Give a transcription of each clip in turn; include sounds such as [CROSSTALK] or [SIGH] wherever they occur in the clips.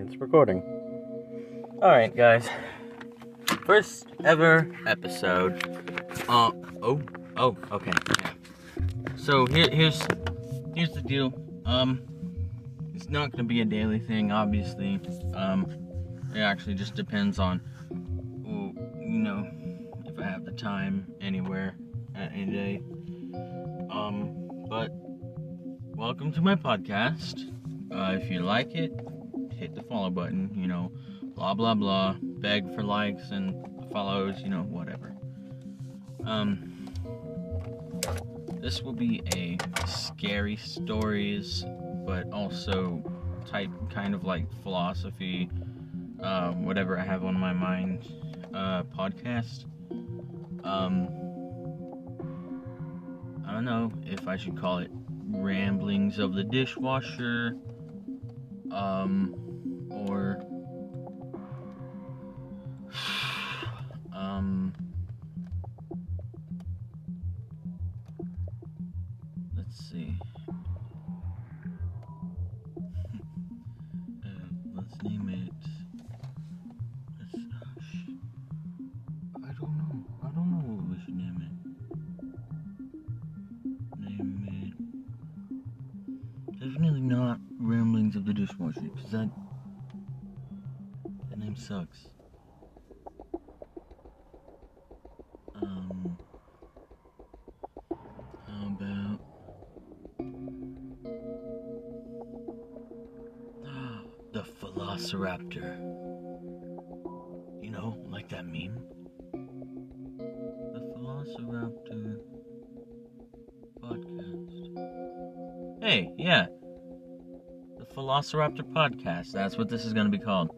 it's recording. Alright, guys. First ever episode. Uh, oh, oh, okay, yeah. So here, here's, here's the deal. Um, it's not gonna be a daily thing, obviously. Um, it actually just depends on, you know, if I have the time anywhere at any day. Um, but welcome to my podcast. Uh, if you like it, hit the follow button, you know, blah blah blah. Beg for likes and follows, you know, whatever. Um, this will be a scary stories, but also type kind of like philosophy, um, whatever I have on my mind, uh, podcast. Um, I don't know if I should call it ramblings of the dishwasher um, or um, let's see. [LAUGHS] uh, let's name it. Definitely not Ramblings of the Dishwasher, because that. That name sucks. Um. How about. [GASPS] the Velociraptor. You know, like that meme? Yeah. The Velociraptor podcast. That's what this is going to be called.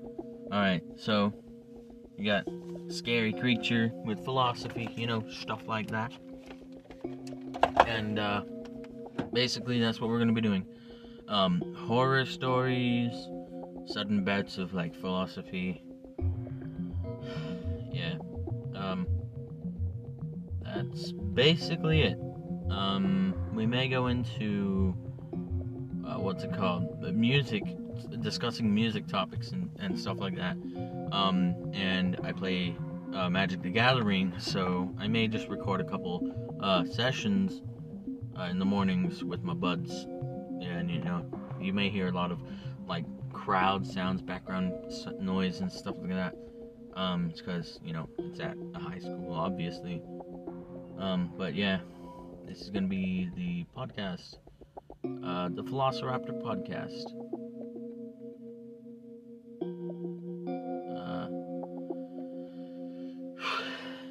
Alright, so you got scary creature with philosophy, you know, stuff like that. And uh, basically, that's what we're going to be doing. Um, horror stories, sudden bets of like philosophy. yeah. Um, that's basically it. Um, we may go into uh, what's it called? Music, discussing music topics and, and stuff like that. Um, and I play uh, Magic the Gathering, so I may just record a couple uh, sessions uh, in the mornings with my buds. And you know, you may hear a lot of like crowd sounds, background noise, and stuff like that. Um, it's because you know it's at a high school, obviously. Um, but yeah, this is gonna be the podcast, uh, the Velociraptor podcast. Uh,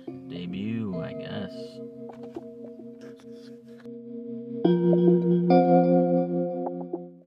[SIGHS] debut, I guess.